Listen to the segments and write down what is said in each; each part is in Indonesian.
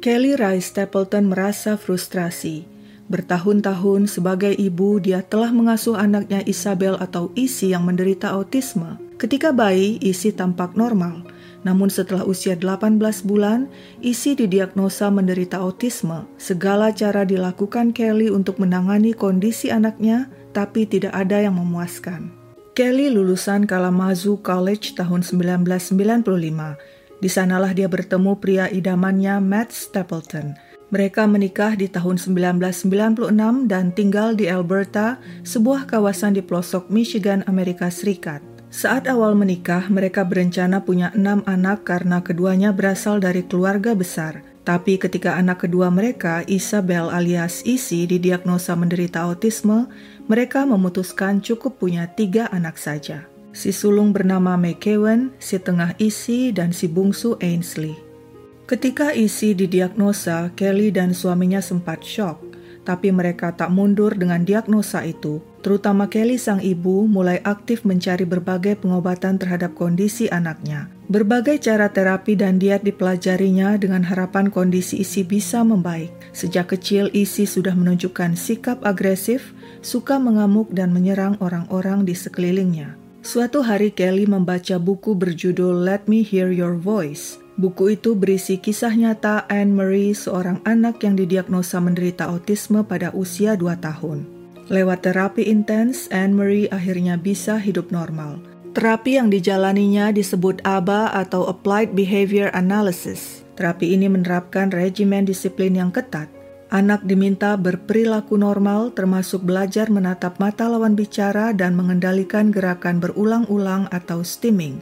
Kelly Ray Stapleton merasa frustrasi. Bertahun-tahun sebagai ibu, dia telah mengasuh anaknya Isabel atau Isi yang menderita autisme. Ketika bayi, Isi tampak normal. Namun setelah usia 18 bulan, Isi didiagnosa menderita autisme. Segala cara dilakukan Kelly untuk menangani kondisi anaknya, tapi tidak ada yang memuaskan. Kelly lulusan Kalamazoo College tahun 1995 di sanalah dia bertemu pria idamannya Matt Stapleton. Mereka menikah di tahun 1996 dan tinggal di Alberta, sebuah kawasan di pelosok Michigan, Amerika Serikat. Saat awal menikah, mereka berencana punya enam anak karena keduanya berasal dari keluarga besar. Tapi ketika anak kedua mereka, Isabel alias Isi, didiagnosa menderita autisme, mereka memutuskan cukup punya tiga anak saja. Si sulung bernama McKeown, si tengah Isi, dan si bungsu Ainsley. Ketika Isi didiagnosa, Kelly dan suaminya sempat shock, tapi mereka tak mundur dengan diagnosa itu. Terutama Kelly sang ibu mulai aktif mencari berbagai pengobatan terhadap kondisi anaknya. Berbagai cara terapi dan diet dipelajarinya dengan harapan kondisi Isi bisa membaik. Sejak kecil Isi sudah menunjukkan sikap agresif, suka mengamuk dan menyerang orang-orang di sekelilingnya. Suatu hari Kelly membaca buku berjudul Let Me Hear Your Voice. Buku itu berisi kisah nyata Anne Marie, seorang anak yang didiagnosa menderita autisme pada usia 2 tahun. Lewat terapi intens, Anne Marie akhirnya bisa hidup normal. Terapi yang dijalaninya disebut ABA atau Applied Behavior Analysis. Terapi ini menerapkan regimen disiplin yang ketat Anak diminta berperilaku normal, termasuk belajar menatap mata lawan bicara dan mengendalikan gerakan berulang-ulang atau stimming.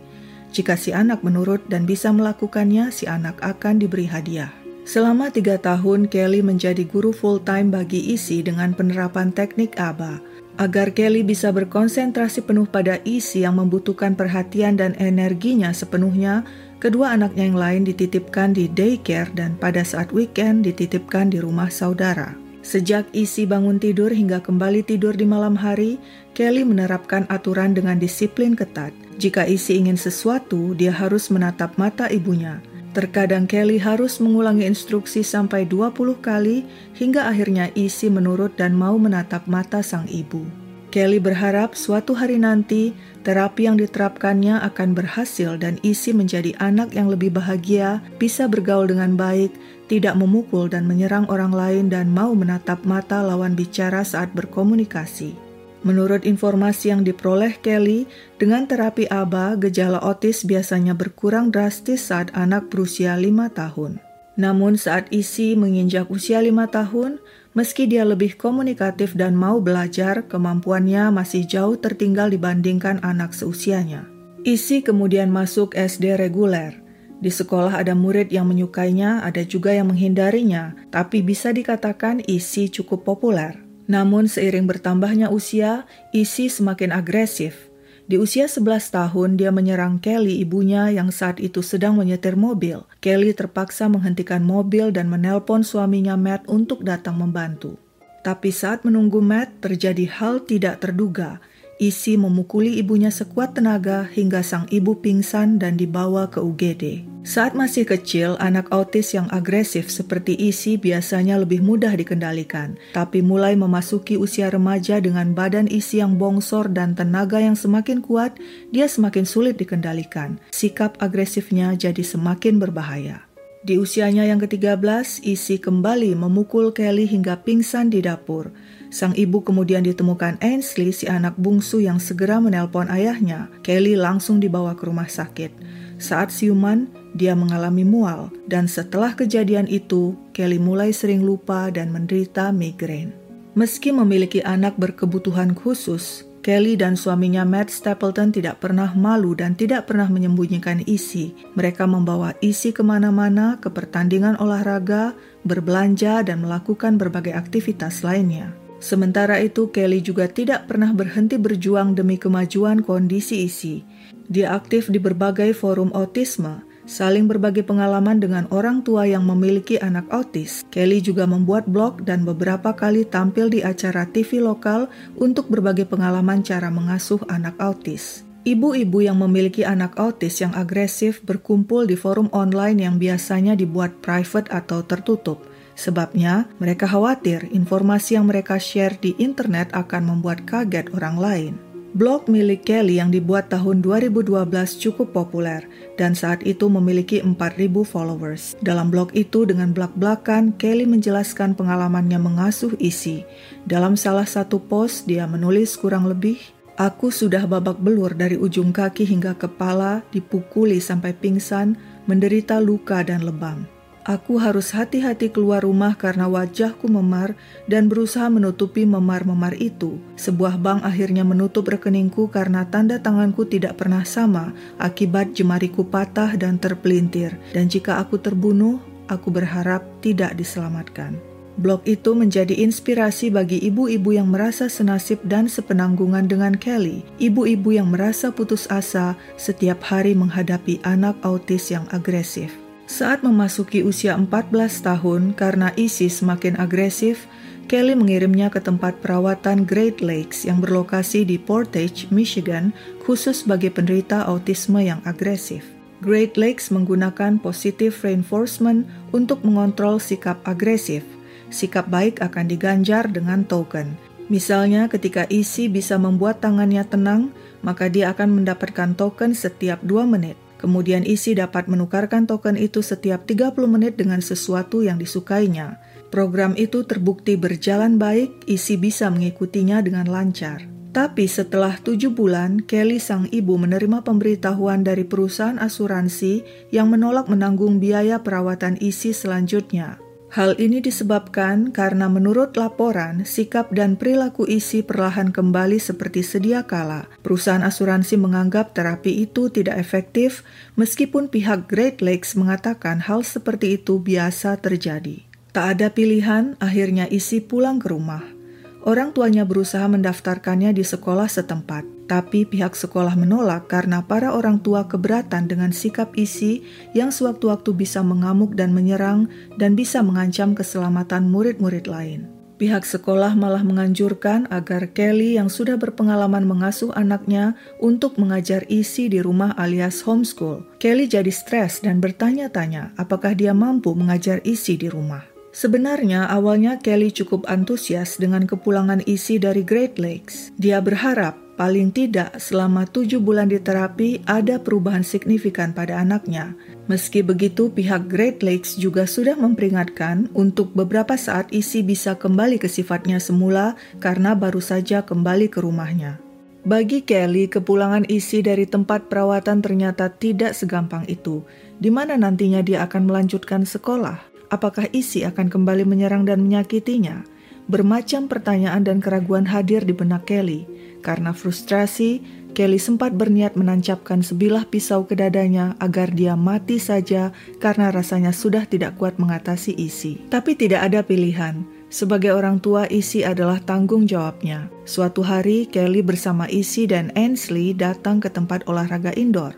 Jika si anak menurut dan bisa melakukannya, si anak akan diberi hadiah. Selama tiga tahun, Kelly menjadi guru full-time bagi isi dengan penerapan teknik ABA. Agar Kelly bisa berkonsentrasi penuh pada isi yang membutuhkan perhatian dan energinya sepenuhnya, Kedua anaknya yang lain dititipkan di daycare dan pada saat weekend dititipkan di rumah saudara. Sejak isi bangun tidur hingga kembali tidur di malam hari, Kelly menerapkan aturan dengan disiplin ketat. Jika isi ingin sesuatu, dia harus menatap mata ibunya. Terkadang Kelly harus mengulangi instruksi sampai 20 kali hingga akhirnya isi menurut dan mau menatap mata sang ibu. Kelly berharap suatu hari nanti terapi yang diterapkannya akan berhasil dan isi menjadi anak yang lebih bahagia, bisa bergaul dengan baik, tidak memukul dan menyerang orang lain dan mau menatap mata lawan bicara saat berkomunikasi. Menurut informasi yang diperoleh Kelly, dengan terapi ABA, gejala otis biasanya berkurang drastis saat anak berusia 5 tahun. Namun saat isi menginjak usia lima tahun, meski dia lebih komunikatif dan mau belajar, kemampuannya masih jauh tertinggal dibandingkan anak seusianya. Isi kemudian masuk SD reguler. Di sekolah ada murid yang menyukainya, ada juga yang menghindarinya, tapi bisa dikatakan isi cukup populer. Namun seiring bertambahnya usia, isi semakin agresif. Di usia 11 tahun, dia menyerang Kelly, ibunya yang saat itu sedang menyetir mobil. Kelly terpaksa menghentikan mobil dan menelpon suaminya Matt untuk datang membantu. Tapi saat menunggu Matt, terjadi hal tidak terduga. Isi memukuli ibunya sekuat tenaga hingga sang ibu pingsan dan dibawa ke UGD. Saat masih kecil, anak autis yang agresif seperti Isi biasanya lebih mudah dikendalikan, tapi mulai memasuki usia remaja dengan badan Isi yang bongsor dan tenaga yang semakin kuat, dia semakin sulit dikendalikan. Sikap agresifnya jadi semakin berbahaya. Di usianya yang ke-13, Isi kembali memukul Kelly hingga pingsan di dapur. Sang ibu kemudian ditemukan Ainsley, si anak bungsu yang segera menelpon ayahnya. Kelly langsung dibawa ke rumah sakit. Saat siuman, dia mengalami mual, dan setelah kejadian itu, Kelly mulai sering lupa dan menderita migrain. Meski memiliki anak berkebutuhan khusus, Kelly dan suaminya Matt Stapleton tidak pernah malu dan tidak pernah menyembunyikan isi. Mereka membawa isi ke mana-mana, ke pertandingan olahraga, berbelanja, dan melakukan berbagai aktivitas lainnya. Sementara itu, Kelly juga tidak pernah berhenti berjuang demi kemajuan kondisi isi. Dia aktif di berbagai forum autisme, saling berbagi pengalaman dengan orang tua yang memiliki anak autis. Kelly juga membuat blog dan beberapa kali tampil di acara TV lokal untuk berbagi pengalaman cara mengasuh anak autis. Ibu-ibu yang memiliki anak autis yang agresif berkumpul di forum online yang biasanya dibuat private atau tertutup. Sebabnya, mereka khawatir informasi yang mereka share di internet akan membuat kaget orang lain. Blog milik Kelly yang dibuat tahun 2012 cukup populer dan saat itu memiliki 4.000 followers. Dalam blog itu dengan belak-belakan, Kelly menjelaskan pengalamannya mengasuh isi. Dalam salah satu post, dia menulis kurang lebih, Aku sudah babak belur dari ujung kaki hingga kepala, dipukuli sampai pingsan, menderita luka dan lebam. Aku harus hati-hati keluar rumah karena wajahku memar dan berusaha menutupi memar-memar itu. Sebuah bank akhirnya menutup rekeningku karena tanda tanganku tidak pernah sama akibat jemariku patah dan terpelintir. Dan jika aku terbunuh, aku berharap tidak diselamatkan. Blog itu menjadi inspirasi bagi ibu-ibu yang merasa senasib dan sepenanggungan dengan Kelly, ibu-ibu yang merasa putus asa setiap hari menghadapi anak autis yang agresif. Saat memasuki usia 14 tahun karena isi semakin agresif, Kelly mengirimnya ke tempat perawatan Great Lakes yang berlokasi di Portage, Michigan, khusus bagi penderita autisme yang agresif. Great Lakes menggunakan positive reinforcement untuk mengontrol sikap agresif, sikap baik akan diganjar dengan token. Misalnya ketika isi bisa membuat tangannya tenang, maka dia akan mendapatkan token setiap 2 menit. Kemudian isi dapat menukarkan token itu setiap 30 menit dengan sesuatu yang disukainya. Program itu terbukti berjalan baik, isi bisa mengikutinya dengan lancar. Tapi setelah tujuh bulan, Kelly sang ibu menerima pemberitahuan dari perusahaan asuransi yang menolak menanggung biaya perawatan isi selanjutnya. Hal ini disebabkan karena menurut laporan, sikap dan perilaku isi perlahan kembali seperti sedia kala. Perusahaan asuransi menganggap terapi itu tidak efektif, meskipun pihak Great Lakes mengatakan hal seperti itu biasa terjadi. Tak ada pilihan, akhirnya isi pulang ke rumah. Orang tuanya berusaha mendaftarkannya di sekolah setempat, tapi pihak sekolah menolak karena para orang tua keberatan dengan sikap isi yang sewaktu-waktu bisa mengamuk dan menyerang dan bisa mengancam keselamatan murid-murid lain. Pihak sekolah malah menganjurkan agar Kelly yang sudah berpengalaman mengasuh anaknya untuk mengajar isi di rumah alias homeschool. Kelly jadi stres dan bertanya-tanya apakah dia mampu mengajar isi di rumah. Sebenarnya awalnya Kelly cukup antusias dengan kepulangan isi dari Great Lakes. Dia berharap paling tidak selama tujuh bulan di terapi ada perubahan signifikan pada anaknya. Meski begitu, pihak Great Lakes juga sudah memperingatkan untuk beberapa saat isi bisa kembali ke sifatnya semula karena baru saja kembali ke rumahnya. Bagi Kelly, kepulangan isi dari tempat perawatan ternyata tidak segampang itu, di mana nantinya dia akan melanjutkan sekolah apakah isi akan kembali menyerang dan menyakitinya? Bermacam pertanyaan dan keraguan hadir di benak Kelly. Karena frustrasi, Kelly sempat berniat menancapkan sebilah pisau ke dadanya agar dia mati saja karena rasanya sudah tidak kuat mengatasi isi. Tapi tidak ada pilihan. Sebagai orang tua, Isi adalah tanggung jawabnya. Suatu hari, Kelly bersama Isi dan Ainsley datang ke tempat olahraga indoor.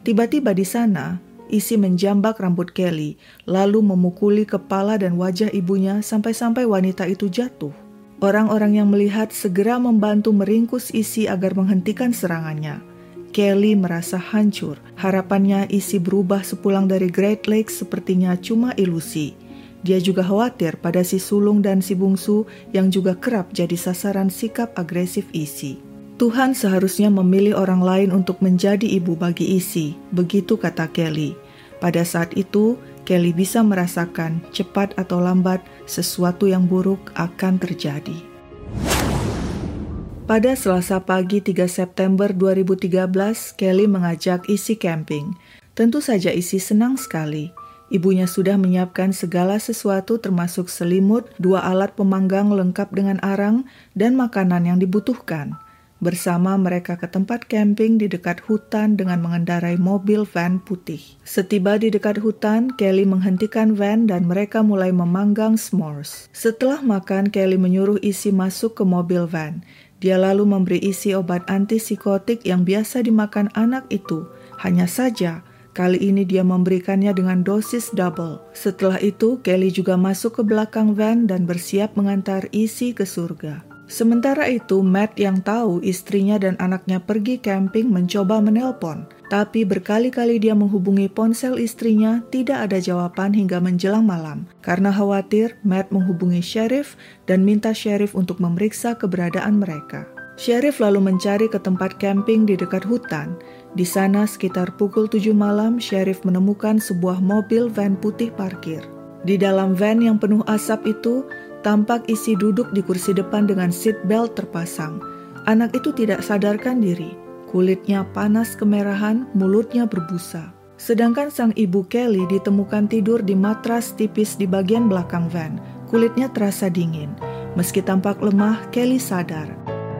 Tiba-tiba di sana, Isi menjambak rambut Kelly, lalu memukuli kepala dan wajah ibunya sampai-sampai wanita itu jatuh. Orang-orang yang melihat segera membantu meringkus Isi agar menghentikan serangannya. Kelly merasa hancur. Harapannya Isi berubah sepulang dari Great Lakes sepertinya cuma ilusi. Dia juga khawatir pada si sulung dan si bungsu yang juga kerap jadi sasaran sikap agresif Isi. Tuhan seharusnya memilih orang lain untuk menjadi ibu bagi isi, begitu kata Kelly. Pada saat itu, Kelly bisa merasakan cepat atau lambat sesuatu yang buruk akan terjadi. Pada Selasa pagi 3 September 2013, Kelly mengajak isi camping. Tentu saja isi senang sekali. Ibunya sudah menyiapkan segala sesuatu termasuk selimut, dua alat pemanggang lengkap dengan arang, dan makanan yang dibutuhkan. Bersama mereka ke tempat camping di dekat hutan dengan mengendarai mobil van putih. Setiba di dekat hutan, Kelly menghentikan van dan mereka mulai memanggang s'mores. Setelah makan, Kelly menyuruh isi masuk ke mobil van. Dia lalu memberi isi obat antipsikotik yang biasa dimakan anak itu. Hanya saja, Kali ini dia memberikannya dengan dosis double. Setelah itu, Kelly juga masuk ke belakang van dan bersiap mengantar isi ke surga. Sementara itu, Matt yang tahu istrinya dan anaknya pergi camping mencoba menelpon, tapi berkali-kali dia menghubungi ponsel istrinya tidak ada jawaban hingga menjelang malam. Karena khawatir, Matt menghubungi sheriff dan minta sheriff untuk memeriksa keberadaan mereka. Sheriff lalu mencari ke tempat camping di dekat hutan. Di sana sekitar pukul 7 malam, sheriff menemukan sebuah mobil van putih parkir. Di dalam van yang penuh asap itu, Tampak isi duduk di kursi depan dengan seat belt terpasang. Anak itu tidak sadarkan diri. Kulitnya panas kemerahan, mulutnya berbusa. Sedangkan sang ibu Kelly ditemukan tidur di matras tipis di bagian belakang van. Kulitnya terasa dingin. Meski tampak lemah, Kelly sadar.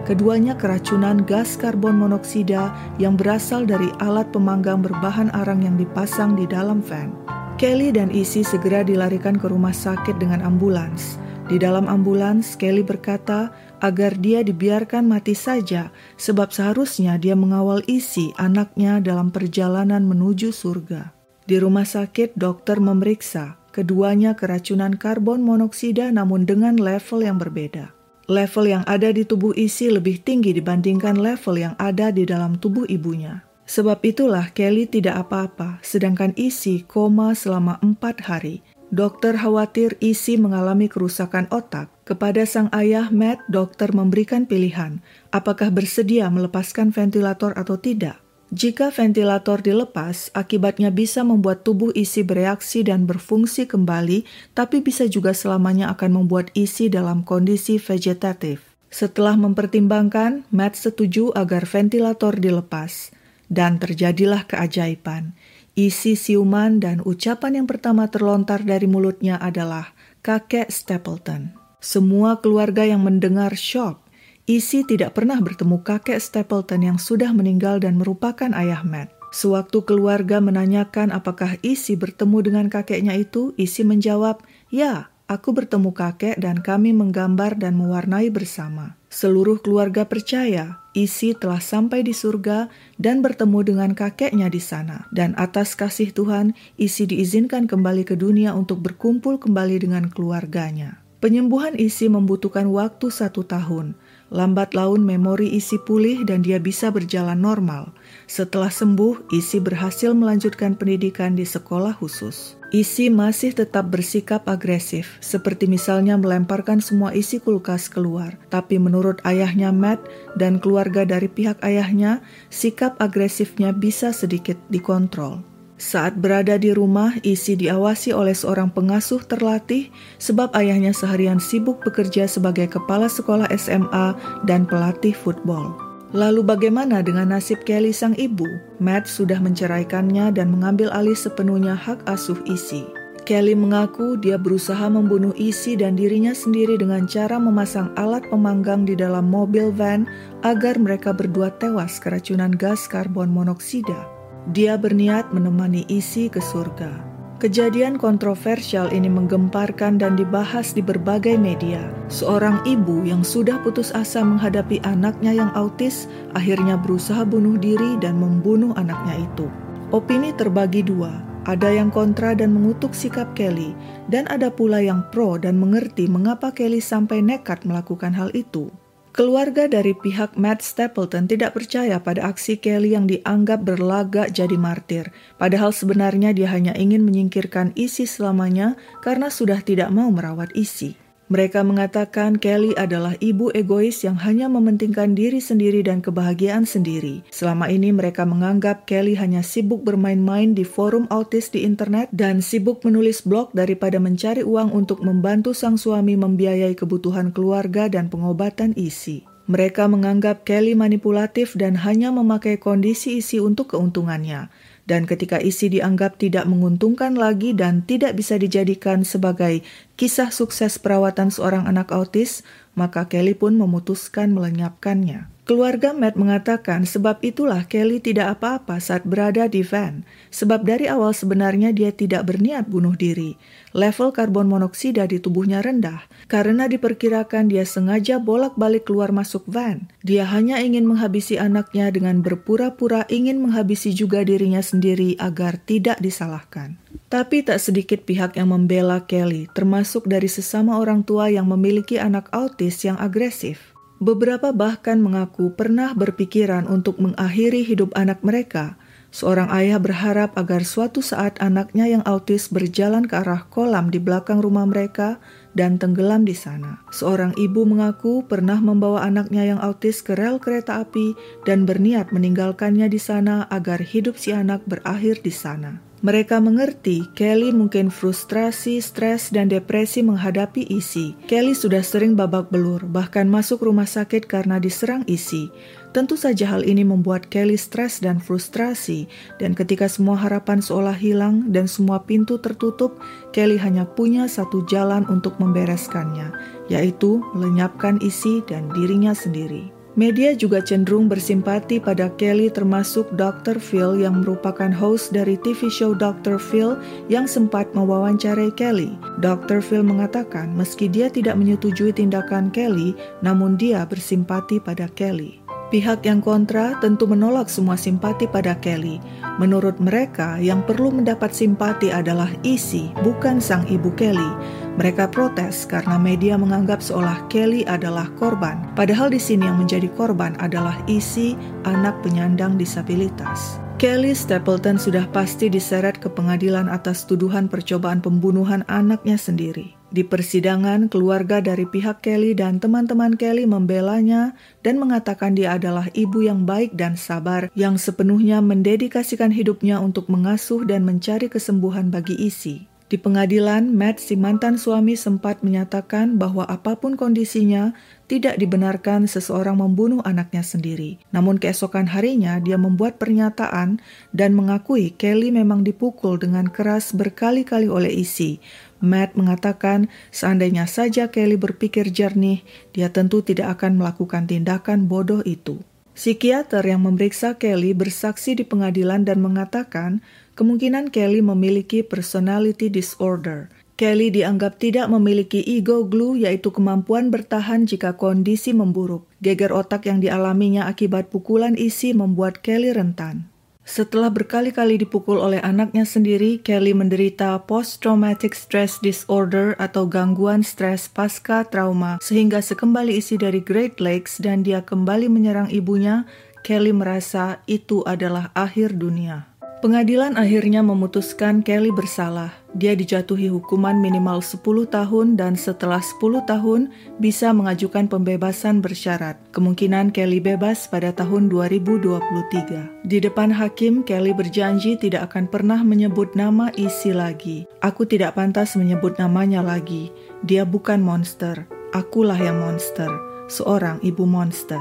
Keduanya keracunan gas karbon monoksida yang berasal dari alat pemanggang berbahan arang yang dipasang di dalam van. Kelly dan Isi segera dilarikan ke rumah sakit dengan ambulans. Di dalam ambulans, Kelly berkata agar dia dibiarkan mati saja, sebab seharusnya dia mengawal isi anaknya dalam perjalanan menuju surga. Di rumah sakit, dokter memeriksa keduanya keracunan karbon monoksida, namun dengan level yang berbeda. Level yang ada di tubuh isi lebih tinggi dibandingkan level yang ada di dalam tubuh ibunya. Sebab itulah Kelly tidak apa-apa, sedangkan isi koma selama empat hari. Dokter khawatir isi mengalami kerusakan otak. Kepada sang ayah Matt, dokter memberikan pilihan, apakah bersedia melepaskan ventilator atau tidak. Jika ventilator dilepas, akibatnya bisa membuat tubuh isi bereaksi dan berfungsi kembali, tapi bisa juga selamanya akan membuat isi dalam kondisi vegetatif. Setelah mempertimbangkan, Matt setuju agar ventilator dilepas. Dan terjadilah keajaiban. Isi siuman dan ucapan yang pertama terlontar dari mulutnya adalah kakek Stapleton. Semua keluarga yang mendengar shock. Isi tidak pernah bertemu kakek Stapleton yang sudah meninggal dan merupakan ayah Matt. Sewaktu keluarga menanyakan apakah Isi bertemu dengan kakeknya itu, Isi menjawab, "Ya, aku bertemu kakek dan kami menggambar dan mewarnai bersama." Seluruh keluarga percaya Isi telah sampai di surga dan bertemu dengan kakeknya di sana. Dan atas kasih Tuhan, Isi diizinkan kembali ke dunia untuk berkumpul kembali dengan keluarganya. Penyembuhan Isi membutuhkan waktu satu tahun. Lambat laun memori Isi pulih dan dia bisa berjalan normal. Setelah sembuh, Isi berhasil melanjutkan pendidikan di sekolah khusus. Isi masih tetap bersikap agresif, seperti misalnya melemparkan semua isi kulkas keluar. Tapi menurut ayahnya Matt dan keluarga dari pihak ayahnya, sikap agresifnya bisa sedikit dikontrol. Saat berada di rumah, Isi diawasi oleh seorang pengasuh terlatih sebab ayahnya seharian sibuk bekerja sebagai kepala sekolah SMA dan pelatih football. Lalu bagaimana dengan nasib Kelly sang ibu? Matt sudah menceraikannya dan mengambil alih sepenuhnya hak asuh Isi. Kelly mengaku dia berusaha membunuh Isi dan dirinya sendiri dengan cara memasang alat pemanggang di dalam mobil van agar mereka berdua tewas keracunan gas karbon monoksida. Dia berniat menemani Isi ke surga. Kejadian kontroversial ini menggemparkan dan dibahas di berbagai media. Seorang ibu yang sudah putus asa menghadapi anaknya yang autis akhirnya berusaha bunuh diri dan membunuh anaknya itu. Opini terbagi dua, ada yang kontra dan mengutuk sikap Kelly, dan ada pula yang pro dan mengerti mengapa Kelly sampai nekat melakukan hal itu. Keluarga dari pihak Matt Stapleton tidak percaya pada aksi Kelly yang dianggap berlagak jadi martir, padahal sebenarnya dia hanya ingin menyingkirkan isi selamanya karena sudah tidak mau merawat isi. Mereka mengatakan Kelly adalah ibu egois yang hanya mementingkan diri sendiri dan kebahagiaan sendiri. Selama ini mereka menganggap Kelly hanya sibuk bermain-main di forum autis di internet dan sibuk menulis blog daripada mencari uang untuk membantu sang suami membiayai kebutuhan keluarga dan pengobatan isi. Mereka menganggap Kelly manipulatif dan hanya memakai kondisi isi untuk keuntungannya dan ketika isi dianggap tidak menguntungkan lagi dan tidak bisa dijadikan sebagai kisah sukses perawatan seorang anak autis, maka Kelly pun memutuskan melenyapkannya. Keluarga Matt mengatakan sebab itulah Kelly tidak apa-apa saat berada di van, sebab dari awal sebenarnya dia tidak berniat bunuh diri. Level karbon monoksida di tubuhnya rendah, karena diperkirakan dia sengaja bolak-balik keluar masuk van. Dia hanya ingin menghabisi anaknya dengan berpura-pura ingin menghabisi juga dirinya sendiri agar tidak disalahkan. Tapi tak sedikit pihak yang membela Kelly, termasuk dari sesama orang tua yang memiliki anak autis yang agresif. Beberapa bahkan mengaku pernah berpikiran untuk mengakhiri hidup anak mereka. Seorang ayah berharap agar suatu saat anaknya yang autis berjalan ke arah kolam di belakang rumah mereka dan tenggelam di sana. Seorang ibu mengaku pernah membawa anaknya yang autis ke rel kereta api dan berniat meninggalkannya di sana agar hidup si anak berakhir di sana. Mereka mengerti Kelly mungkin frustrasi, stres, dan depresi menghadapi isi. Kelly sudah sering babak belur, bahkan masuk rumah sakit karena diserang isi. Tentu saja hal ini membuat Kelly stres dan frustrasi, dan ketika semua harapan seolah hilang dan semua pintu tertutup, Kelly hanya punya satu jalan untuk membereskannya, yaitu melenyapkan isi dan dirinya sendiri. Media juga cenderung bersimpati pada Kelly termasuk Dr. Phil yang merupakan host dari TV show Dr. Phil yang sempat mewawancarai Kelly. Dr. Phil mengatakan meski dia tidak menyetujui tindakan Kelly, namun dia bersimpati pada Kelly. Pihak yang kontra tentu menolak semua simpati pada Kelly. Menurut mereka, yang perlu mendapat simpati adalah isi, bukan sang ibu Kelly. Mereka protes karena media menganggap seolah Kelly adalah korban. Padahal di sini yang menjadi korban adalah isi anak penyandang disabilitas. Kelly Stapleton sudah pasti diseret ke pengadilan atas tuduhan percobaan pembunuhan anaknya sendiri. Di persidangan, keluarga dari pihak Kelly dan teman-teman Kelly membelanya dan mengatakan dia adalah ibu yang baik dan sabar yang sepenuhnya mendedikasikan hidupnya untuk mengasuh dan mencari kesembuhan bagi isi. Di pengadilan, Matt, si mantan suami, sempat menyatakan bahwa apa pun kondisinya, tidak dibenarkan seseorang membunuh anaknya sendiri. Namun keesokan harinya, dia membuat pernyataan dan mengakui Kelly memang dipukul dengan keras berkali-kali oleh isi. Matt mengatakan, seandainya saja Kelly berpikir jernih, dia tentu tidak akan melakukan tindakan bodoh itu. Psikiater yang memeriksa Kelly bersaksi di pengadilan dan mengatakan kemungkinan Kelly memiliki personality disorder. Kelly dianggap tidak memiliki ego glue yaitu kemampuan bertahan jika kondisi memburuk. Geger otak yang dialaminya akibat pukulan isi membuat Kelly rentan. Setelah berkali-kali dipukul oleh anaknya sendiri, Kelly menderita post-traumatic stress disorder atau gangguan stres pasca trauma, sehingga sekembali isi dari Great Lakes dan dia kembali menyerang ibunya, Kelly merasa itu adalah akhir dunia. Pengadilan akhirnya memutuskan Kelly bersalah. Dia dijatuhi hukuman minimal 10 tahun dan setelah 10 tahun bisa mengajukan pembebasan bersyarat. Kemungkinan Kelly bebas pada tahun 2023. Di depan hakim, Kelly berjanji tidak akan pernah menyebut nama isi lagi. Aku tidak pantas menyebut namanya lagi. Dia bukan monster. Akulah yang monster. Seorang ibu monster.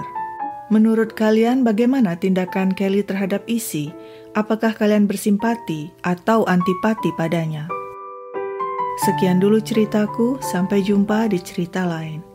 Menurut kalian bagaimana tindakan Kelly terhadap isi? Apakah kalian bersimpati atau antipati padanya? Sekian dulu ceritaku, sampai jumpa di cerita lain.